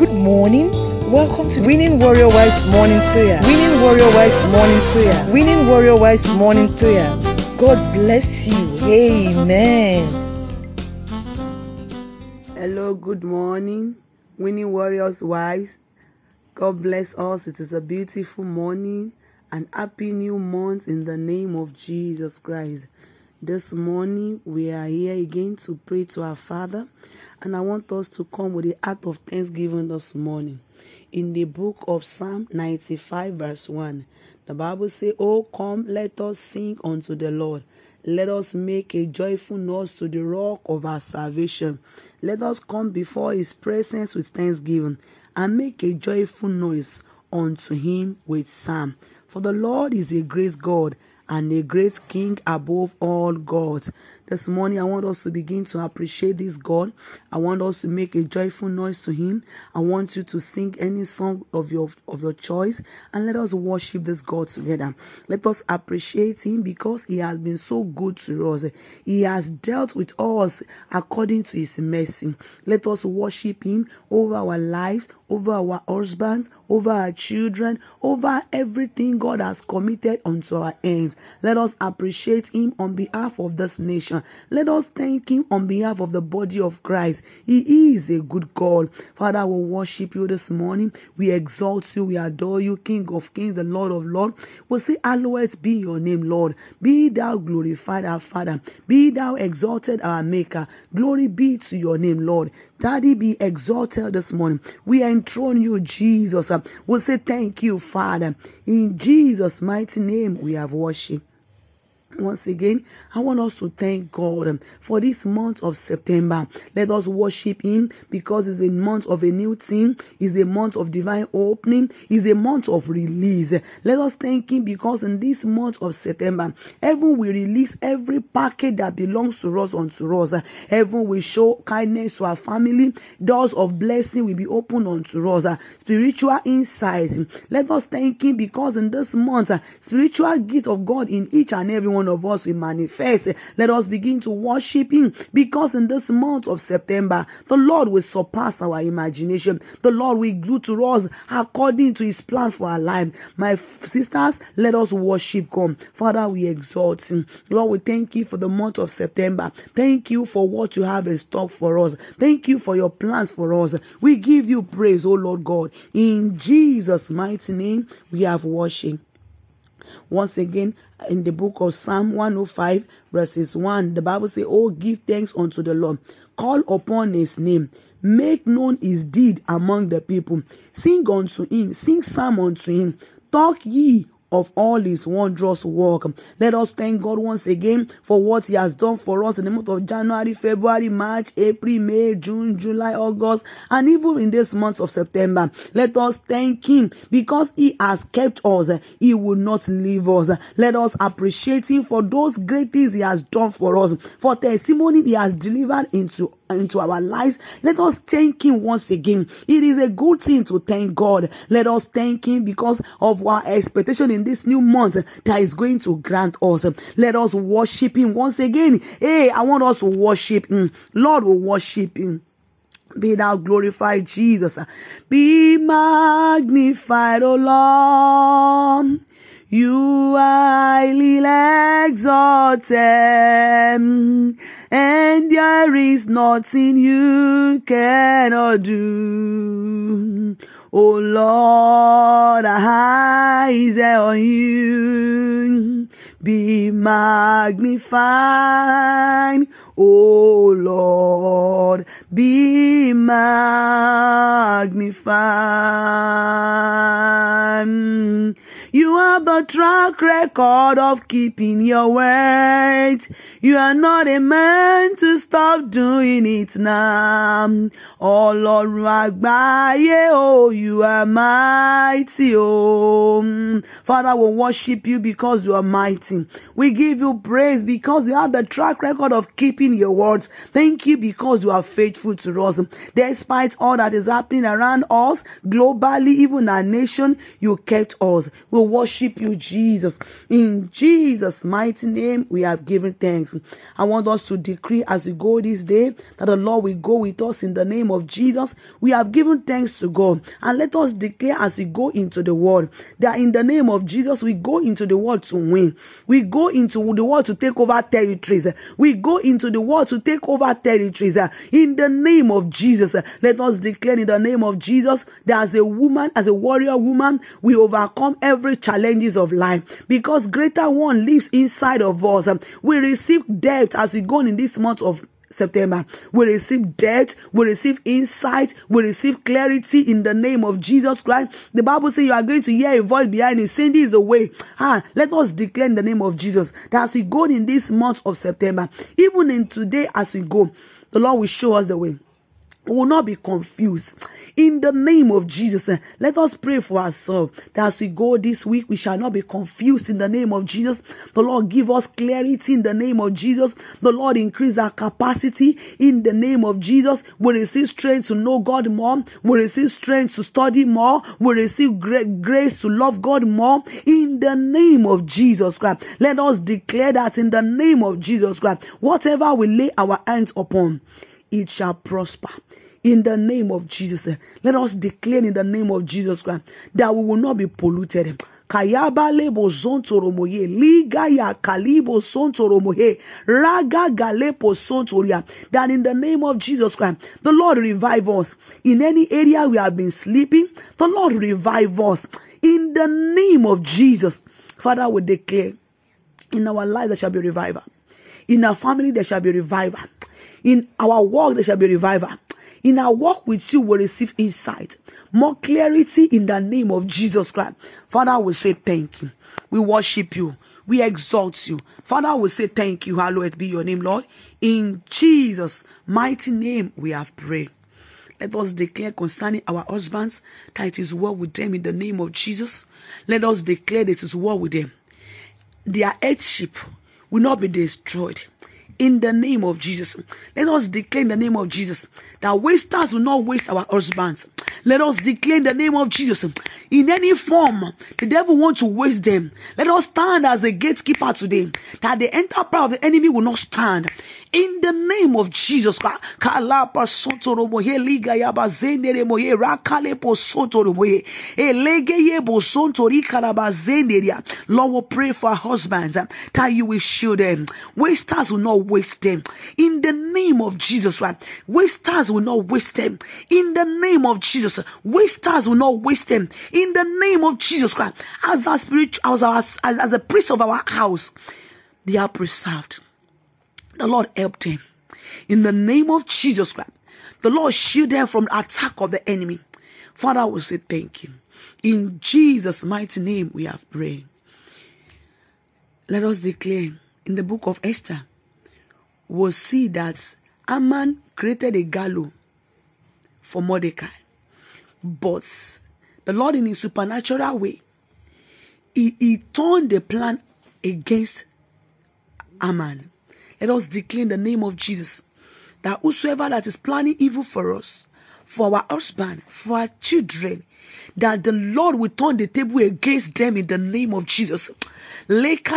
Good morning. Welcome to Winning Warrior Wives Morning Prayer. Winning Warrior Wives Morning Prayer. Winning Warrior Wives Morning Prayer. God bless you. Amen. Hello, good morning, Winning Warriors wives. God bless us. It is a beautiful morning and happy new month in the name of Jesus Christ. This morning we are here again to pray to our Father, and I want us to come with the act of thanksgiving this morning. In the book of Psalm 95, verse 1, the Bible says, Oh, come, let us sing unto the Lord. Let us make a joyful noise to the rock of our salvation. Let us come before his presence with thanksgiving and make a joyful noise unto him with psalm. For the Lord is a great God and a great King above all gods. This morning, I want us to begin to appreciate this God. I want us to make a joyful noise to Him. I want you to sing any song of your of your choice, and let us worship this God together. Let us appreciate Him because He has been so good to us. He has dealt with us according to His mercy. Let us worship Him over our lives, over our husbands, over our children, over everything God has committed unto our hands. Let us appreciate Him on behalf of this nation. Let us thank Him on behalf of the body of Christ. He is a good God. Father, we worship you this morning. We exalt you. We adore you, King of kings, the Lord of lords. We say, Hallowed be your name, Lord. Be thou glorified, our Father. Be thou exalted, our Maker. Glory be to your name, Lord. Daddy, be exalted this morning. We enthrone you, Jesus. We'll say thank you, Father. In Jesus' mighty name, we have worship. Once again, I want us to thank God for this month of September. Let us worship Him because it's a month of a new thing, it's a month of divine opening, it's a month of release. Let us thank Him because in this month of September, heaven will release every package that belongs to us unto us. Heaven will show kindness to our family. Doors of blessing will be opened unto us. Spiritual insight. Let us thank Him because in this month, spiritual gift of God in each and every one of us will manifest. Let us begin to worship Him because in this month of September, the Lord will surpass our imagination. The Lord will do to us according to His plan for our life. My sisters, let us worship God. Father, we exalt Him. Lord, we thank you for the month of September. Thank you for what you have in stock for us. Thank you for your plans for us. We give you praise, O Lord God. In Jesus' mighty name, we have worship. Once again, in the book of Psalm 105, verses 1, the Bible says, Oh, give thanks unto the Lord. Call upon his name. Make known his deed among the people. Sing unto him. Sing psalm unto him. Talk ye of all his wondrous work. Let us thank God once again for what he has done for us in the month of January, February, March, April, May, June, July, August, and even in this month of September. Let us thank him because he has kept us. He will not leave us. Let us appreciate him for those great things he has done for us, for testimony he has delivered into into our lives. Let us thank Him once again. It is a good thing to thank God. Let us thank Him because of our expectation in this new month that is going to grant us. Let us worship Him once again. Hey, I want us to worship Him. Lord we worship Him. Be thou glorified, Jesus. Be magnified, O Lord. You highly exalted, and there is nothing you cannot do. O Lord, eyes on you. Be magnified, O Lord, be magnified. You have the track record of keeping your word. You are not a man to stop doing it now. Ọlọ́run àgbáyé, oh, you are mighty, oh. Father, we worship you because you are mighty. We give you praise because you have the track record of keeping your words. Thank you because you are faithful to us. Despite all that is happening around us, globally, even our nation, you kept us. We worship you, Jesus. In Jesus' mighty name, we have given thanks. Thanks. I want us to decree as we go this day that the Lord will go with us in the name of Jesus. We have given thanks to God and let us declare as we go into the world that in the name of Jesus we go into the world to win. We go into the world to take over territories. We go into the world to take over territories. In the name of Jesus, let us declare in the name of Jesus that as a woman, as a warrior woman, we overcome every challenges of life because greater one lives inside of us. We receive depth as we go in this month of September. We receive depth, we receive insight, we receive clarity in the name of Jesus Christ. The Bible says you are going to hear a voice behind you saying, This is the way. Ah, let us declare in the name of Jesus that as we go in this month of September, even in today as we go, the Lord will show us the way. We will not be confused. In the name of Jesus, eh, let us pray for ourselves that as we go this week, we shall not be confused in the name of Jesus. The Lord give us clarity in the name of Jesus. The Lord increase our capacity in the name of Jesus. We receive strength to know God more. We receive strength to study more. We receive great grace to love God more in the name of Jesus Christ. Let us declare that in the name of Jesus Christ, whatever we lay our hands upon, it shall prosper in the name of Jesus. Let us declare in the name of Jesus Christ that we will not be polluted. Kayaba lebo zontoromoye, ligaya kalibo sontoromoye, raga galepo sontoria. That in the name of Jesus Christ, the Lord revive us. In any area we have been sleeping, the Lord revive us. In the name of Jesus, Father, we declare in our life there shall be revival. In our family there shall be revival. In our work there shall be revival. In our walk with you, we receive insight, more clarity in the name of Jesus Christ. Father, we say thank you. We worship you. We exalt you. Father, we say thank you. Hallowed be your name, Lord. In Jesus' mighty name, we have prayed. Let us declare concerning our husbands that it is well with them in the name of Jesus. Let us declare that it is well with them. Their headship will not be destroyed in the name of Jesus. Let us declare in the name of Jesus that wasters will not waste our husbands. Let us declare in the name of Jesus. In any form, the devil wants to waste them. Let us stand as a gatekeeper today, that the enterprise of the enemy will not stand. In the name of Jesus. Lord, we pray for husbands uh, that you will shield them. Wasters will not waste them. In the name of Jesus. Wasters will not waste them. In the name of Jesus. Wasters will not waste them. In the name of Jesus Christ. As our spiritual, as, our, as, as a priest of our house, they are preserved. The Lord helped him. In the name of Jesus Christ, the Lord shield them from the attack of the enemy. Father, we say thank you. In Jesus' mighty name, we have prayed. Let us declare in the book of Esther, we'll see that Haman created a gallows for Mordecai. But the Lord, in his supernatural way, he, he turned the plan against Haman. Let us declare in the name of Jesus that whosoever that is planning evil for us, for our husband, for our children, that the Lord will turn the table against them in the name of Jesus. Let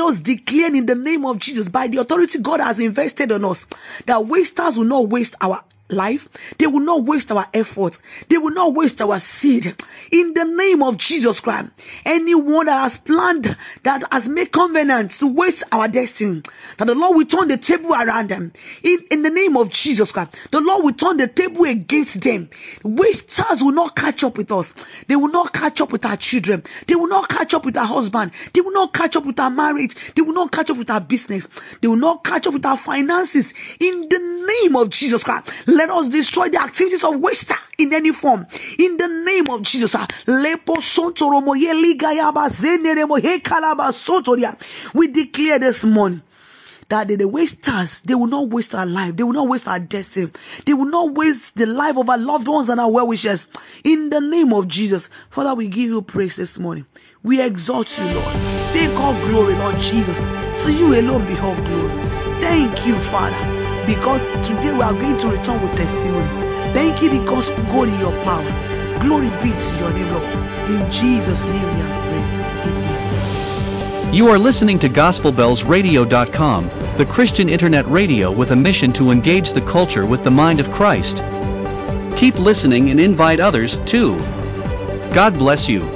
us declare in the name of Jesus, by the authority God has invested on us, that wasters will not waste our life. They will not waste our effort. They will not waste our seed. In the name of Jesus Christ, anyone that has planned, that has made covenants to waste our destiny, that the Lord will turn the table around them. In, in the name of Jesus Christ, the Lord will turn the table against them. Wasters will not catch up with us. They will not catch up with our children. They will not catch up with our husband. They will not catch up with our marriage. They will not catch up with our business. They will not catch up with our finances. In the name of Jesus Christ, let us destroy the activities of waster in any form. In the name of Jesus. Ah, we declare this morning that the, the wasters, they will not waste our life. They will not waste our destiny. They will not waste the life of our loved ones and our well wishers. In the name of Jesus. Father, we give you praise this morning. We exalt you, Lord. Take all glory, Lord Jesus. To you alone be all glory. Thank you, Father because today we are going to return with testimony. Thank you because we go in your power. Glory be to your name, Lord. In Jesus' name we have prayed. Amen. You are listening to GospelBellsRadio.com, the Christian internet radio with a mission to engage the culture with the mind of Christ. Keep listening and invite others, too. God bless you.